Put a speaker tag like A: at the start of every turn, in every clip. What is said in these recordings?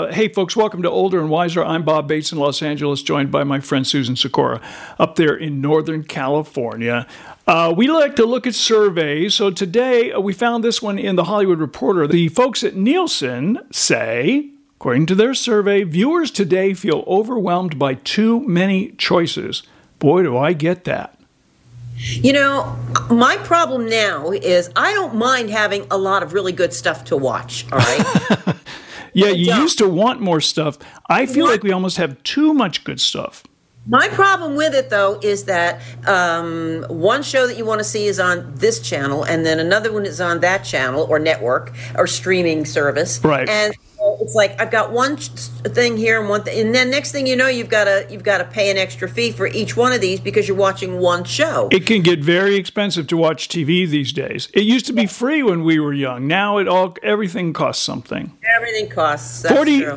A: Uh, hey, folks, welcome to Older and Wiser. I'm Bob Bates in Los Angeles, joined by my friend Susan Sikora up there in Northern California. Uh, we like to look at surveys. So today uh, we found this one in the Hollywood Reporter. The folks at Nielsen say, according to their survey, viewers today feel overwhelmed by too many choices. Boy, do I get that.
B: You know, my problem now is I don't mind having a lot of really good stuff to watch, all right?
A: yeah, you used to want more stuff. I feel what? like we almost have too much good stuff.
B: My problem with it, though, is that um, one show that you want to see is on this channel, and then another one is on that channel or network or streaming service.
A: Right.
B: And it's like I've got one thing here and one thing, and then next thing you know, you've got to you've got to pay an extra fee for each one of these because you're watching one show.
A: It can get very expensive to watch TV these days. It used to be free when we were young. Now it all everything costs something.
B: Everything costs.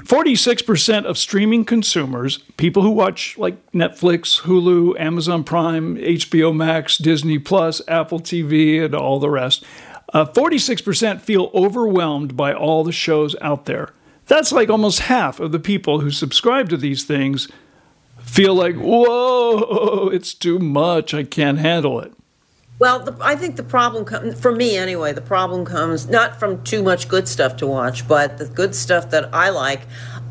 B: 46
A: percent of streaming consumers, people who watch like Netflix, Hulu, Amazon Prime, HBO Max, Disney Plus, Apple TV, and all the rest uh, 46% feel overwhelmed by all the shows out there. That's like almost half of the people who subscribe to these things feel like, whoa, it's too much. I can't handle it.
B: Well, the, I think the problem comes, for me anyway, the problem comes not from too much good stuff to watch, but the good stuff that I like.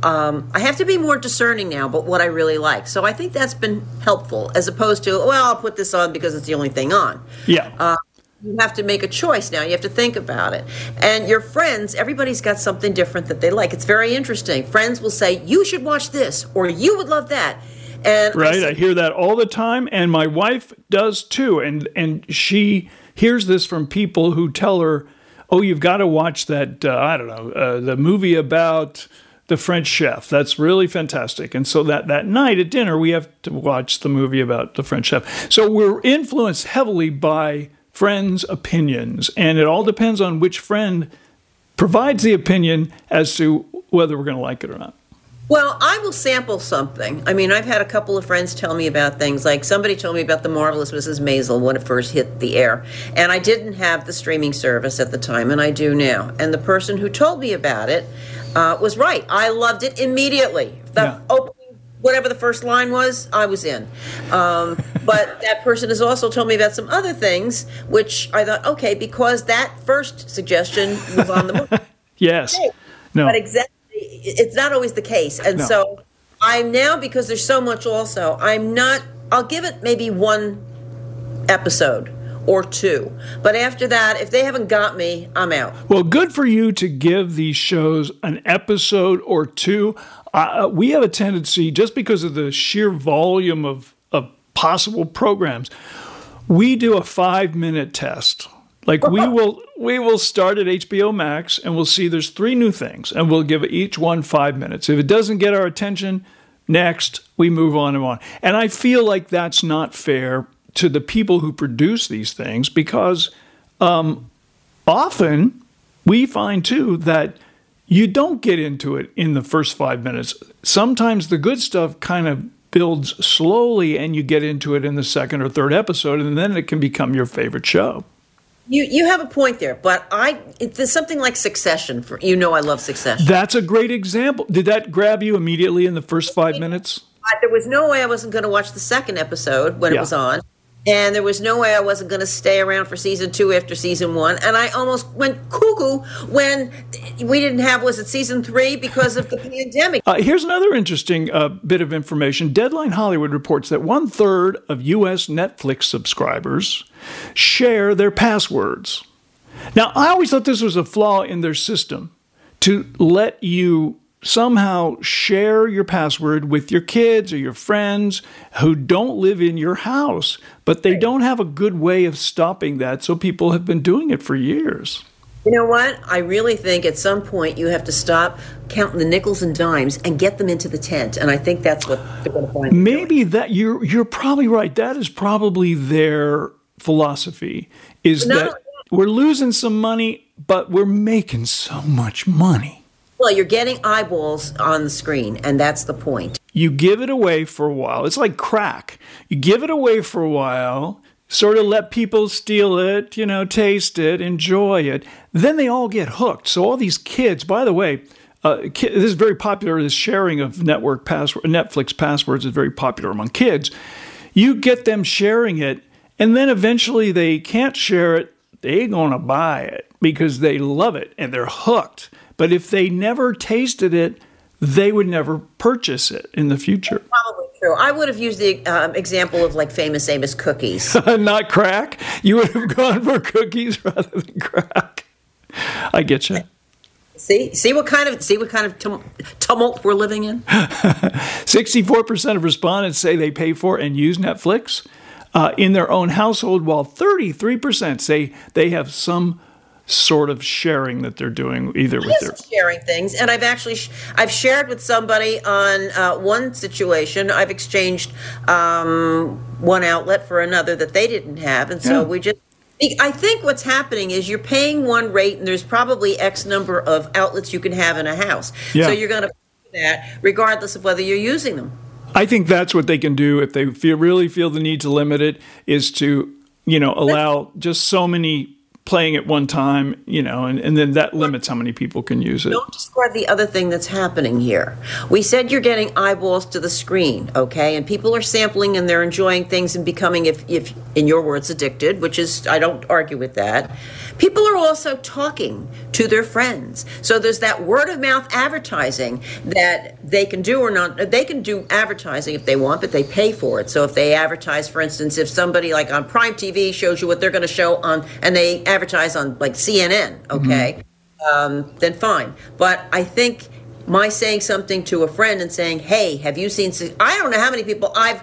B: Um, I have to be more discerning now but what I really like. So I think that's been helpful as opposed to, well, I'll put this on because it's the only thing on.
A: Yeah. Uh,
B: you have to make a choice now. You have to think about it. And your friends, everybody's got something different that they like. It's very interesting. Friends will say, You should watch this, or you would love that.
A: And right, I, say, I hear that all the time, and my wife does too. And and she hears this from people who tell her, "Oh, you've got to watch that. Uh, I don't know, uh, the movie about the French chef. That's really fantastic." And so that that night at dinner, we have to watch the movie about the French chef. So we're influenced heavily by friends' opinions. And it all depends on which friend provides the opinion as to whether we're going to like it or not.
B: Well, I will sample something. I mean, I've had a couple of friends tell me about things. Like somebody told me about the marvelous Mrs. Maisel when it first hit the air, and I didn't have the streaming service at the time, and I do now. And the person who told me about it uh, was right. I loved it immediately. The yeah. opening whatever the first line was, I was in. Um, but that person has also told me about some other things, which I thought, okay, because that first suggestion was on the movie.
A: yes. Okay. No.
B: But exactly, it's not always the case. And no. so I'm now, because there's so much also, I'm not, I'll give it maybe one episode or two. But after that, if they haven't got me, I'm out.
A: Well, good for you to give these shows an episode or two. Uh, we have a tendency, just because of the sheer volume of, of possible programs, we do a five minute test. Like we will we will start at HBO Max and we'll see there's three new things and we'll give each one five minutes. If it doesn't get our attention, next we move on and on. And I feel like that's not fair to the people who produce these things because um, often we find too that you don't get into it in the first five minutes. Sometimes the good stuff kind of builds slowly and you get into it in the second or third episode, and then it can become your favorite show.
B: You you have a point there, but I it's something like Succession. For you know, I love Succession.
A: That's a great example. Did that grab you immediately in the first five minutes?
B: There was no way I wasn't going to watch the second episode when yeah. it was on and there was no way I wasn't going to stay around for season two after season one. And I almost went cuckoo when we didn't have was it season three because of the pandemic.
A: Uh, here's another interesting uh, bit of information. Deadline Hollywood reports that one third of U.S. Netflix subscribers share their passwords. Now, I always thought this was a flaw in their system to let you somehow share your password with your kids or your friends who don't live in your house, but they don't have a good way of stopping that. So people have been doing it for years.
B: You know what? I really think at some point you have to stop counting the nickels and dimes and get them into the tent. And I think that's what they're going to find.
A: Maybe that you're you're probably right. That is probably their philosophy. Is that we're losing some money, but we're making so much money.
B: Well, you're getting eyeballs on the screen, and that's the point.
A: You give it away for a while. It's like crack. You give it away for a while, sort of let people steal it, you know, taste it, enjoy it. Then they all get hooked. So all these kids, by the way, uh, this is very popular. This sharing of network password, Netflix passwords is very popular among kids. You get them sharing it, and then eventually they can't share it. They're gonna buy it because they love it and they're hooked. But if they never tasted it, they would never purchase it in the future.
B: Probably true. I would have used the um, example of like famous Amos cookies.
A: Not crack. You would have gone for cookies rather than crack. I get you.
B: See, see what kind of see what kind of tumult we're living in.
A: Sixty-four percent of respondents say they pay for and use Netflix uh, in their own household, while thirty-three percent say they have some sort of sharing that they're doing either with their
B: sharing things and i've actually sh- i've shared with somebody on uh, one situation i've exchanged um, one outlet for another that they didn't have and so yeah. we just I think what's happening is you're paying one rate, and there's probably X number of outlets you can have in a house. Yeah. So you're going to pay that regardless of whether you're using them.
A: I think that's what they can do if they feel, really feel the need to limit it is to you know allow just so many playing at one time, you know, and, and then that limits how many people can use it.
B: Don't discard the other thing that's happening here. We said you're getting eyeballs to the screen, okay? And people are sampling and they're enjoying things and becoming, if, if in your words, addicted, which is, I don't argue with that. People are also talking to their friends. So there's that word of mouth advertising that they can do or not. They can do advertising if they want, but they pay for it. So if they advertise, for instance, if somebody like on Prime TV shows you what they're going to show on, and they advertise on like CNN, okay, mm-hmm. um, then fine. But I think my saying something to a friend and saying, "Hey, have you seen?" I don't know how many people I've.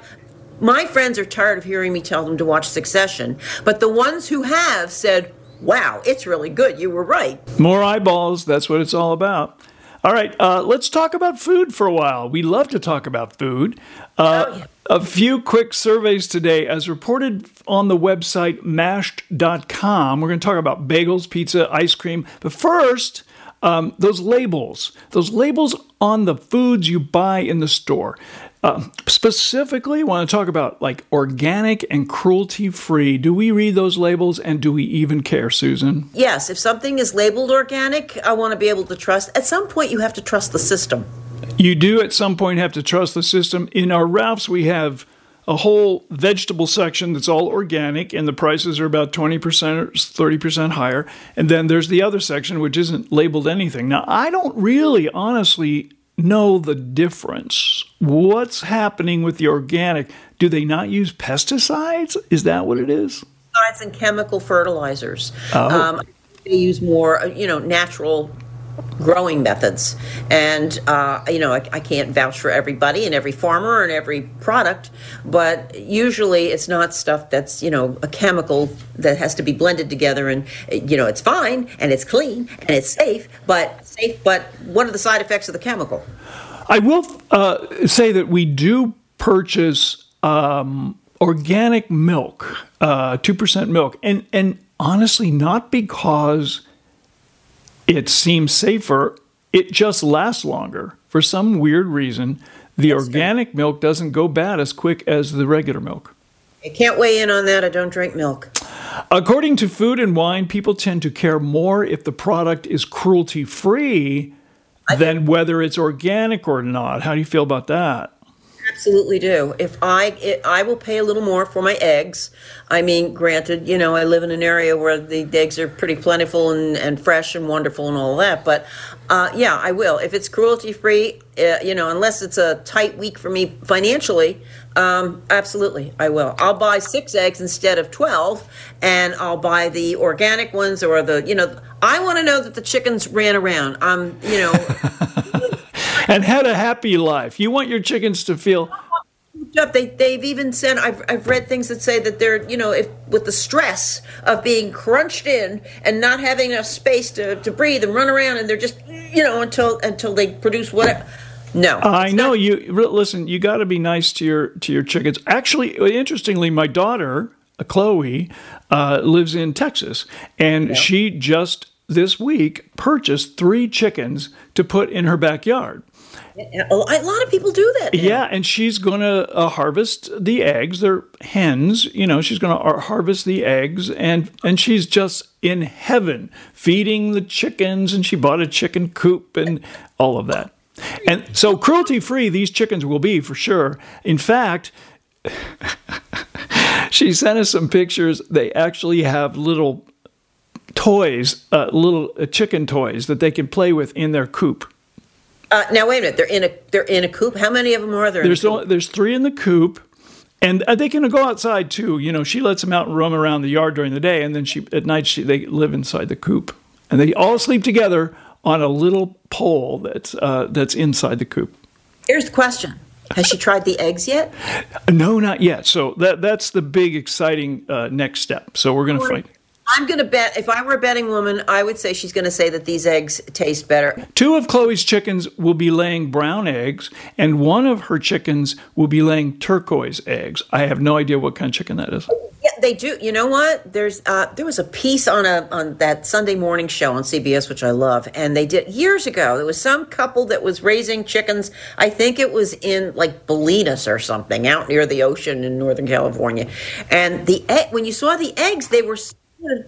B: My friends are tired of hearing me tell them to watch Succession, but the ones who have said, "Wow, it's really good. You were right."
A: More eyeballs. That's what it's all about. All right, uh, let's talk about food for a while. We love to talk about food. Uh, oh, yeah. A few quick surveys today. As reported on the website mashed.com, we're going to talk about bagels, pizza, ice cream. But first, um, those labels, those labels on the foods you buy in the store. Uh, specifically, want to talk about like organic and cruelty free. Do we read those labels and do we even care, Susan?
B: Yes. If something is labeled organic, I want to be able to trust. At some point, you have to trust the system.
A: You do at some point have to trust the system. In our Ralphs, we have a whole vegetable section that's all organic, and the prices are about 20% or 30% higher. And then there's the other section, which isn't labeled anything. Now, I don't really honestly know the difference. What's happening with the organic? Do they not use pesticides? Is that what it is?
B: Pesticides and chemical fertilizers. Oh. Um, they use more, you know, natural growing methods. And, uh, you know, I, I, can't vouch for everybody and every farmer and every product, but usually it's not stuff that's, you know, a chemical that has to be blended together and, you know, it's fine and it's clean and it's safe, but safe, but what are the side effects of the chemical?
A: I will uh, say that we do purchase um, organic milk, uh, 2% milk, and, and honestly, not because it seems safer. It just lasts longer. For some weird reason, the That's organic milk doesn't go bad as quick as the regular milk.
B: I can't weigh in on that. I don't drink milk.
A: According to Food and Wine, people tend to care more if the product is cruelty free than whether it's organic or not. How do you feel about that?
B: Absolutely do. If I it, I will pay a little more for my eggs. I mean, granted, you know, I live in an area where the eggs are pretty plentiful and, and fresh and wonderful and all that. But uh, yeah, I will. If it's cruelty free, uh, you know, unless it's a tight week for me financially, um, absolutely, I will. I'll buy six eggs instead of 12, and I'll buy the organic ones or the, you know, I want to know that the chickens ran around. Um, you know.
A: and had a happy life. You want your chickens to feel
B: they, they've even said I've, I've read things that say that they're you know if with the stress of being crunched in and not having enough space to, to breathe and run around and they're just you know until until they produce whatever no
A: i know not. you listen you got to be nice to your to your chickens actually interestingly my daughter chloe uh, lives in texas and she just this week purchased three chickens to put in her backyard
B: A lot of people do that. now.
A: Yeah, and she's going to uh, harvest the eggs. They're hens, you know. She's going to harvest the eggs, and and she's just in heaven feeding the chickens. And she bought a chicken coop and all of that. And so, cruelty free, these chickens will be for sure. In fact, she sent us some pictures. They actually have little toys, uh, little uh, chicken toys that they can play with in their coop.
B: Uh, now wait a minute. They're in a they're in a coop. How many of them are there?
A: There's only, there's three in the coop, and uh, they can go outside too. You know, she lets them out and roam around the yard during the day, and then she at night she they live inside the coop, and they all sleep together on a little pole that's uh, that's inside the coop.
B: Here's the question: Has she tried the eggs yet?
A: No, not yet. So that that's the big exciting uh, next step. So we're gonna fight.
B: I'm going to bet, if I were a betting woman, I would say she's going to say that these eggs taste better.
A: Two of Chloe's chickens will be laying brown eggs, and one of her chickens will be laying turquoise eggs. I have no idea what kind of chicken that is.
B: Yeah, they do. You know what? There's uh, there was a piece on a on that Sunday morning show on CBS, which I love, and they did years ago. There was some couple that was raising chickens. I think it was in like Bolinas or something, out near the ocean in Northern California. And the egg, when you saw the eggs, they were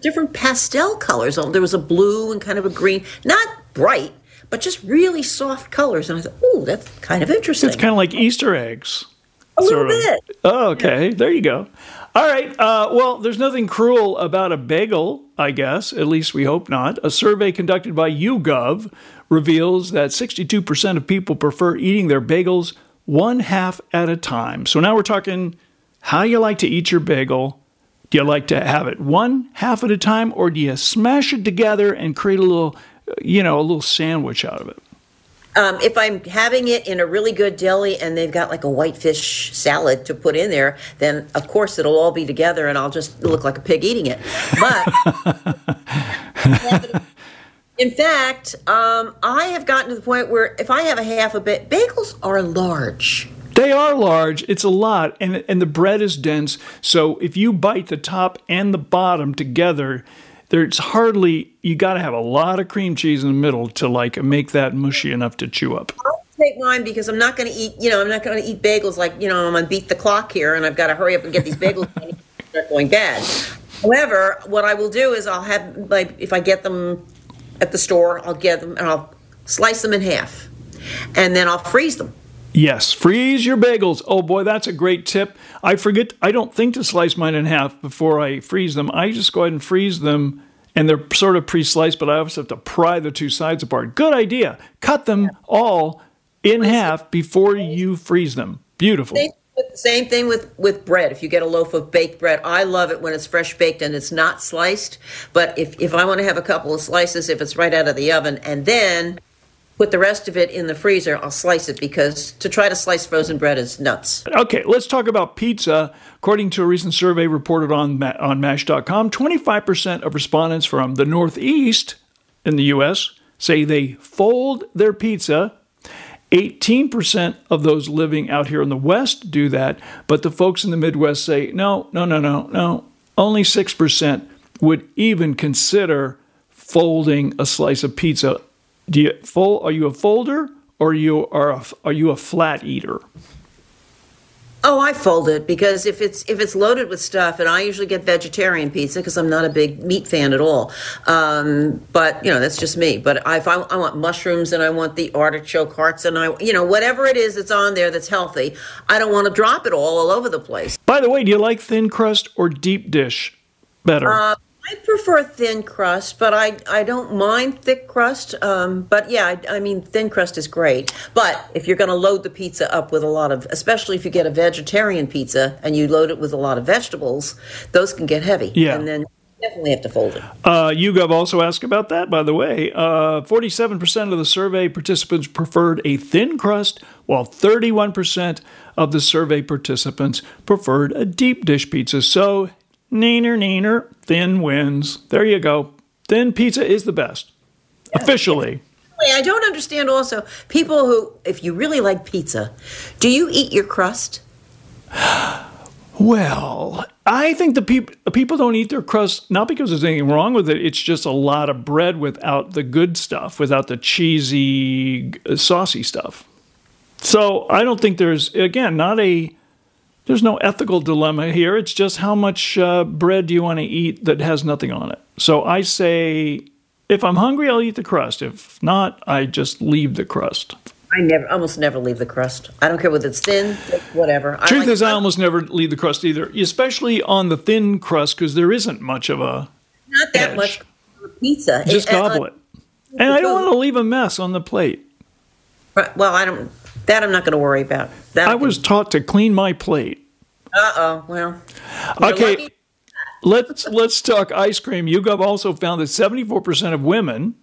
B: different pastel colors. There was a blue and kind of a green, not bright, but just really soft colors. And I thought, oh, that's kind of interesting.
A: It's kind of like Easter eggs.
B: A little bit.
A: Oh, okay. Yeah. There you go. All right. Uh, well, there's nothing cruel about a bagel, I guess. At least we hope not. A survey conducted by YouGov reveals that 62% of people prefer eating their bagels one half at a time. So now we're talking how you like to eat your bagel do you like to have it one half at a time, or do you smash it together and create a little, you know, a little sandwich out of it?
B: Um, if I'm having it in a really good deli and they've got like a whitefish salad to put in there, then of course it'll all be together and I'll just look like a pig eating it. But in fact, um, I have gotten to the point where if I have a half a bit, bagels are large.
A: They are large. It's a lot, and and the bread is dense. So if you bite the top and the bottom together, there's hardly you got to have a lot of cream cheese in the middle to like make that mushy enough to chew up.
B: I'll take mine because I'm not going to eat. You know, I'm not going to eat bagels like you know I'm going to beat the clock here, and I've got to hurry up and get these bagels. They're going bad. However, what I will do is I'll have like if I get them at the store, I'll get them and I'll slice them in half, and then I'll freeze them.
A: Yes, freeze your bagels. Oh boy, that's a great tip. I forget, I don't think to slice mine in half before I freeze them. I just go ahead and freeze them, and they're sort of pre sliced, but I also have to pry the two sides apart. Good idea. Cut them all in half before you freeze them. Beautiful.
B: Same thing with, with bread. If you get a loaf of baked bread, I love it when it's fresh baked and it's not sliced. But if, if I want to have a couple of slices, if it's right out of the oven, and then put the rest of it in the freezer, I'll slice it because to try to slice frozen bread is nuts.
A: Okay, let's talk about pizza. According to a recent survey reported on on Mash.com, 25% of respondents from the Northeast in the U.S. say they fold their pizza. 18% of those living out here in the West do that, but the folks in the Midwest say, no, no, no, no, no. Only 6% would even consider folding a slice of pizza do you full? Are you a folder or you are a, are you a flat eater?
B: Oh, I fold it because if it's if it's loaded with stuff, and I usually get vegetarian pizza because I'm not a big meat fan at all. Um, but you know that's just me. But if I, I, want mushrooms and I want the artichoke hearts and I you know whatever it is that's on there that's healthy, I don't want to drop it all all over the place.
A: By the way, do you like thin crust or deep dish better?
B: Uh, I prefer thin crust, but I, I don't mind thick crust. Um, but yeah, I, I, mean, thin crust is great. But if you're going to load the pizza up with a lot of, especially if you get a vegetarian pizza and you load it with a lot of vegetables, those can get heavy.
A: Yeah.
B: And then definitely have to fold it.
A: Uh, YouGov also asked about that, by the way. Uh, 47% of the survey participants preferred a thin crust, while 31% of the survey participants preferred a deep dish pizza. So Neener, neener, thin wins. There you go. Thin pizza is the best. Yeah. Officially.
B: I don't understand also people who, if you really like pizza, do you eat your crust?
A: Well, I think the people people don't eat their crust not because there's anything wrong with it. It's just a lot of bread without the good stuff, without the cheesy, saucy stuff. So I don't think there's again not a there's no ethical dilemma here. It's just how much uh, bread do you want to eat that has nothing on it. So I say, if I'm hungry, I'll eat the crust. If not, I just leave the crust.
B: I never, almost never leave the crust. I don't care whether it's thin, thick, whatever. I
A: Truth
B: like-
A: is, I almost never leave the crust either, especially on the thin crust because there isn't much of a
B: not that
A: edge.
B: much pizza.
A: just
B: And- and
A: gobble it. And I don't want to leave a mess on the plate.
B: Right, Well, I don't. That I'm not going to worry about. That
A: I was taught to clean my plate.
B: Uh oh. Well.
A: Okay,
B: lucky.
A: let's let's talk ice cream. YouGov also found that 74% of women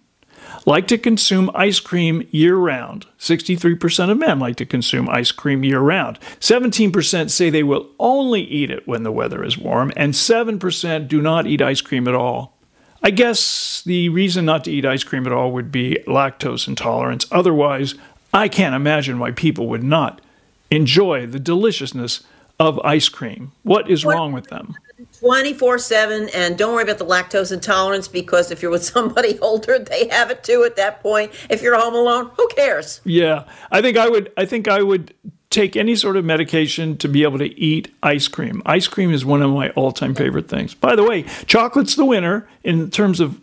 A: like to consume ice cream year round. 63% of men like to consume ice cream year round. 17% say they will only eat it when the weather is warm, and 7% do not eat ice cream at all. I guess the reason not to eat ice cream at all would be lactose intolerance. Otherwise, I can't imagine why people would not enjoy the deliciousness of ice cream. What is wrong with them?
B: 24 7 and don't worry about the lactose intolerance because if you're with somebody older they have it too at that point if you're home alone who cares
A: Yeah, I think I would. I think I would take any sort of medication to be able to eat ice cream. Ice cream is one of my all-time favorite things. By the way, chocolate's the winner in terms of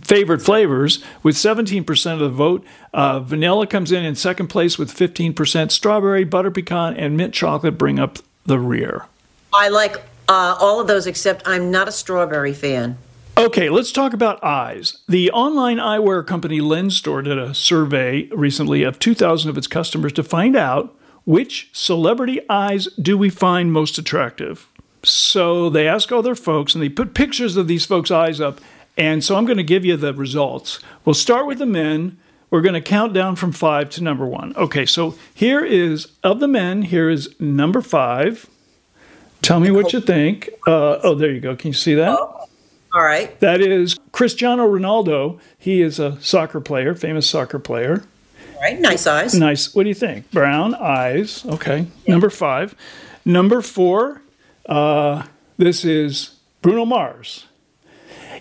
A: favorite flavors with 17% of the vote. Uh, vanilla comes in in second place with 15%. Strawberry, butter pecan, and mint chocolate bring up the rear.
B: i like uh, all of those except i'm not a strawberry fan
A: Okay, let's talk about eyes. The online eyewear company Lenstore did a survey recently of 2,000 of its customers to find out which celebrity eyes do we find most attractive. So they ask all their folks and they put pictures of these folks' eyes up. And so I'm going to give you the results. We'll start with the men. We're going to count down from five to number one. Okay, so here is, of the men, here is number five. Tell me what you think. Uh, oh, there you go. Can you see that?
B: all right
A: That is Cristiano Ronaldo. He is a soccer player, famous soccer player.
B: all right nice eyes
A: Nice. What do you think? Brown eyes. Okay. Number five. Number four. Uh, this is Bruno Mars.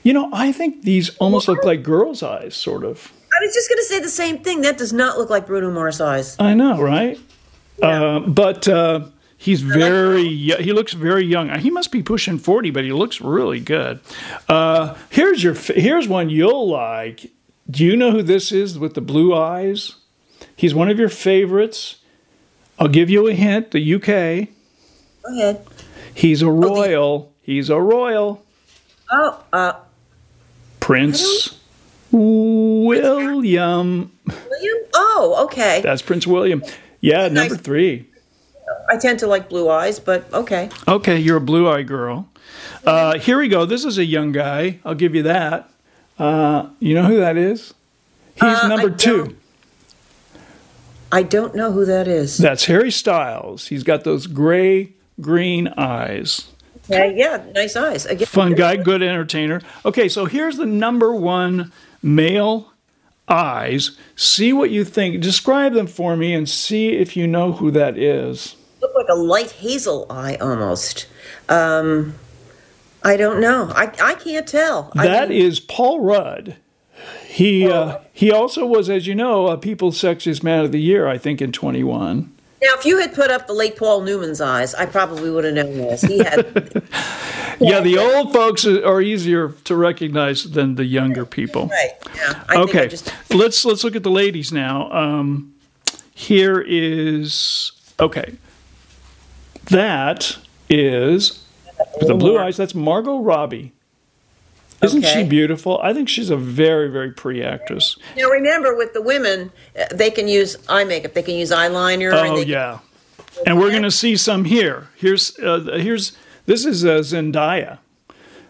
A: You know, I think these almost look like girls' eyes, sort of.
B: I was just going to say the same thing that does not look like bruno mars eyes
A: I know, right? Uh, but uh, he's very. he looks very young. He must be pushing 40, but he looks really good. Uh, here's your. Here's one you'll like. Do you know who this is with the blue eyes? He's one of your favorites. I'll give you a hint the UK.
B: go ahead
A: He's a royal. He's a royal.
B: oh uh
A: Prince William.
B: william oh okay
A: That's Prince William. Yeah, number
B: Nice.
A: three.
B: i tend to like blue eyes but okay
A: Okay, you're a blue eye girl. Uh, here we go. This is a young guy. I'll give you that. Uh, you know who that is? He's
B: Uh,
A: number
B: I
A: two.
B: don't. i don't know who that is
A: That's Harry Styles. He's got those gray green eyes.
B: okay, yeah nice eyes again
A: Fun guy, good entertainer. Okay, so here's the number one male eyes. See what you think. Describe them for me and see if you know who that is.
B: look like a light hazel eye almost. Um, I don't know. I, I can't tell.
A: That
B: mean,
A: is Paul Rudd. He uh, he also was, as you know, a People's Sexiest Man of the Year, I think, in 21.
B: Now, if you had put up the late Paul Newman's eyes, I probably would have known this. He had
A: Yeah, the old folks are easier to recognize than the younger people.
B: right. Yeah. I think I
A: Okay,
B: just
A: let's let's look at the ladies now. Um, here is okay. That is with the blue eyes. That's Margot Robbie. Isn't she beautiful? I think she's a very very pretty actress.
B: now remember with the women, they can use eye makeup. They can use eyeliner.
A: Oh
B: they,
A: yeah, and we're going to see some here. Here's uh, here's this is uh, Zendaya.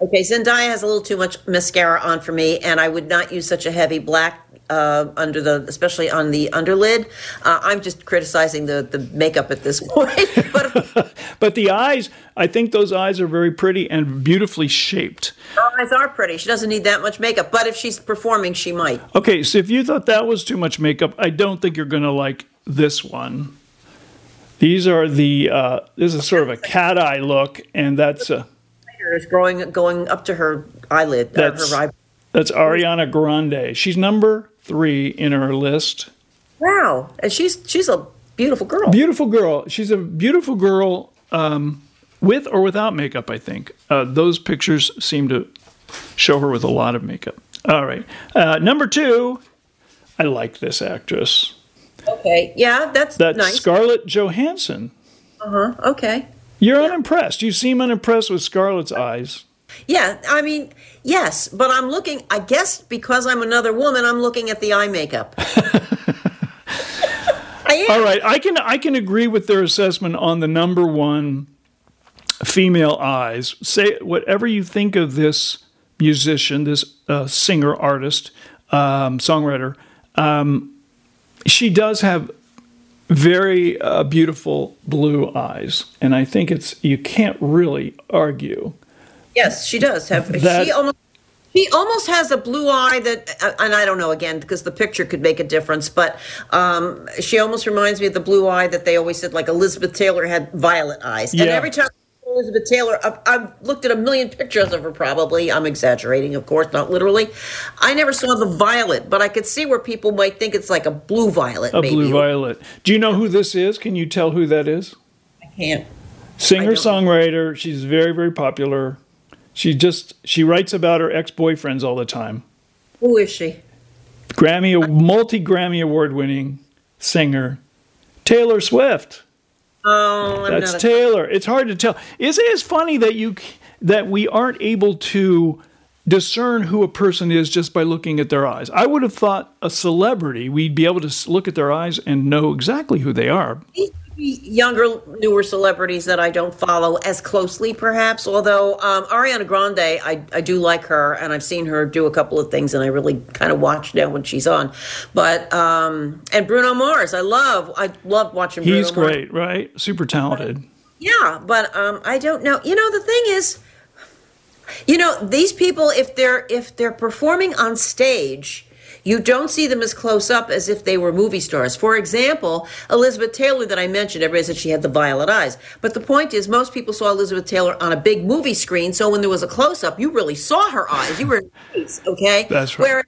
B: Okay, Zendaya has a little too much mascara on for me, and I would not use such a heavy black uh, under the, especially on the underlid. Uh, I'm just criticizing the the makeup at this point, but
A: But the eyes, I think those eyes are very pretty and beautifully shaped.
B: her eyes are pretty. She doesn't need that much makeup, but if she's performing, she might.
A: Okay, so if you thought that was too much makeup, I don't think you're going to like this one. These are the uh, this is sort of a cat eye look, and that's a
B: Is growing going up to her eyelid.
A: That's-
B: her
A: that's Ariana Grande. She's number three in our list.
B: Wow, and she's she's a beautiful girl.
A: Beautiful girl. She's a beautiful girl um, with or without makeup, I think. Uh, those pictures seem to show her with a lot of makeup. All right. Uh, number two, I like this actress.
B: Okay. Yeah, that's,
A: That's
B: nice.
A: Scarlett Johansson.
B: uh-huh. Okay.
A: You're unimpressed. You seem unimpressed with Scarlett's eyes.
B: Yeah, I mean, yes, but I'm looking, I guess because I'm another woman, I'm looking at the eye makeup.
A: All right, I can I can agree with their assessment on the number one female eyes. Say whatever you think of this musician, this uh, singer, artist, um, songwriter. Um, she does have very uh, beautiful blue eyes, and I think it's you can't really argue.
B: Yes, she does have.
A: That-
B: she almost. She almost has a blue eye that, uh, and I don't know again because the picture could make a difference, but um, she almost reminds me of the blue eye that they always said like Elizabeth Taylor had violet eyes. And every time Elizabeth Taylor, I've, I've looked at a million pictures of her. Probably, I'm exaggerating, of course, not literally. I never saw the violet, but I could see where people might think it's like a blue violet.
A: A
B: maybe.
A: blue violet. Do you know who this is? Can you tell who that is?
B: I can't.
A: Singer songwriter. she's very very popular she just she writes about her ex-boyfriends all the time
B: Who is she?
A: grammy multi grammy award winning singer taylor swift
B: Oh, I'm
A: that's taylor. It's hard to tell. Is it is funny that you that we aren't able to discern who a person is just by looking at their eyes? I would have thought a celebrity we'd be able to look at their eyes and know exactly who they are
B: younger, newer celebrities that I don't follow as closely, perhaps. Although um, Ariana Grande, I, I do like her, and I've seen her do a couple of things, and I really kind of watch now when she's on. But um, and Bruno Mars, I love, I love watching.
A: he's
B: Bruno Mars.
A: great right super talented
B: Yeah, but um, I don't know. You know, the thing is, you know, these people, if they're if they're performing on stage, you don't see them as close up as if they were movie stars. For example, Elizabeth Taylor that I mentioned, everybody said she had the violet eyes. But the point is, most people saw Elizabeth Taylor on a big movie screen, so when there was a close up, you really saw her eyes. You were okay?
A: That's right.
B: Whereas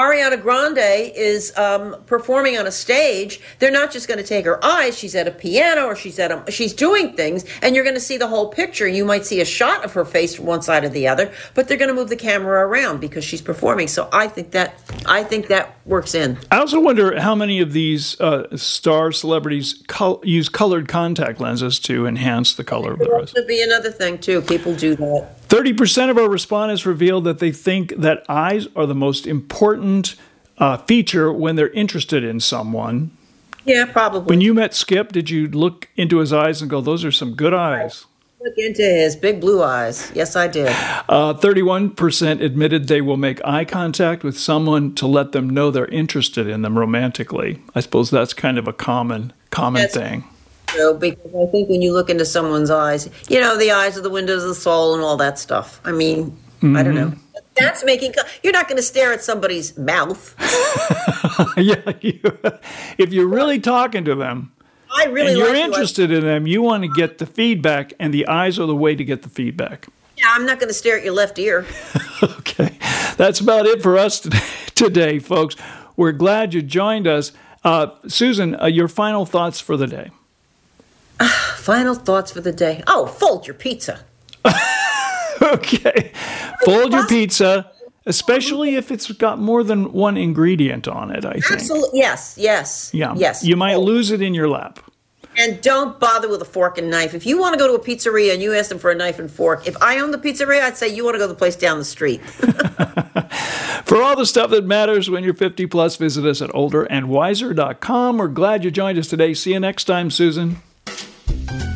B: Ariana Grande is um, performing on a stage. They're not just going to take her eyes. She's at a piano or she's at a she's doing things, and you're going to see the whole picture. You might see a shot of her face from one side or the other, but they're going to move the camera around because she's performing. So I think that I think that works in.
A: I also wonder how many of these uh, star celebrities col- use colored contact lenses to enhance the color of their eyes.
B: Could be another thing too. People do that.
A: 30% of our respondents revealed that they think that eyes are the most important uh, feature when they're interested in someone.
B: Yeah, probably.
A: When you met Skip, did you look into his eyes and go, those are some good eyes?
B: Look into his big blue eyes. Yes, I did.
A: Uh, 31% admitted they will make eye contact with someone to let them know they're interested in them romantically. I suppose that's kind of a common common
B: That's-
A: thing.
B: So, because I think when you look into someone's eyes, you know, the eyes are the windows of the soul and all that stuff. I mean, I don't know. That's making. You're not going to stare at somebody's mouth.
A: yeah, you, if you're really talking to them
B: I really
A: you're
B: like you.
A: Interested in them, you want to get the feedback, and the eyes are the way to get the feedback.
B: yeah, I'm not going to stare at your left ear.
A: Okay, that's about it for us today, today folks. We're glad you joined us. Uh, Susan, uh, your final thoughts for the day.
B: Final thoughts for the day. Oh, fold your pizza.
A: Okay, fold your pizza, especially if it's got more than one ingredient on it. I think.
B: Absolutely. Yes. Yes.
A: Yeah.
B: Yes.
A: You might lose it in your lap.
B: And don't bother with a fork and knife. If you want to go to a pizzeria and you ask them for a knife and fork, if I own the pizzeria, I'd say you want to go to the place down the street.
A: For all the stuff that matters when you're 50 plus, visit us at olderandwiser.com. We're glad you joined us today. See you next time, Susan. Thank you.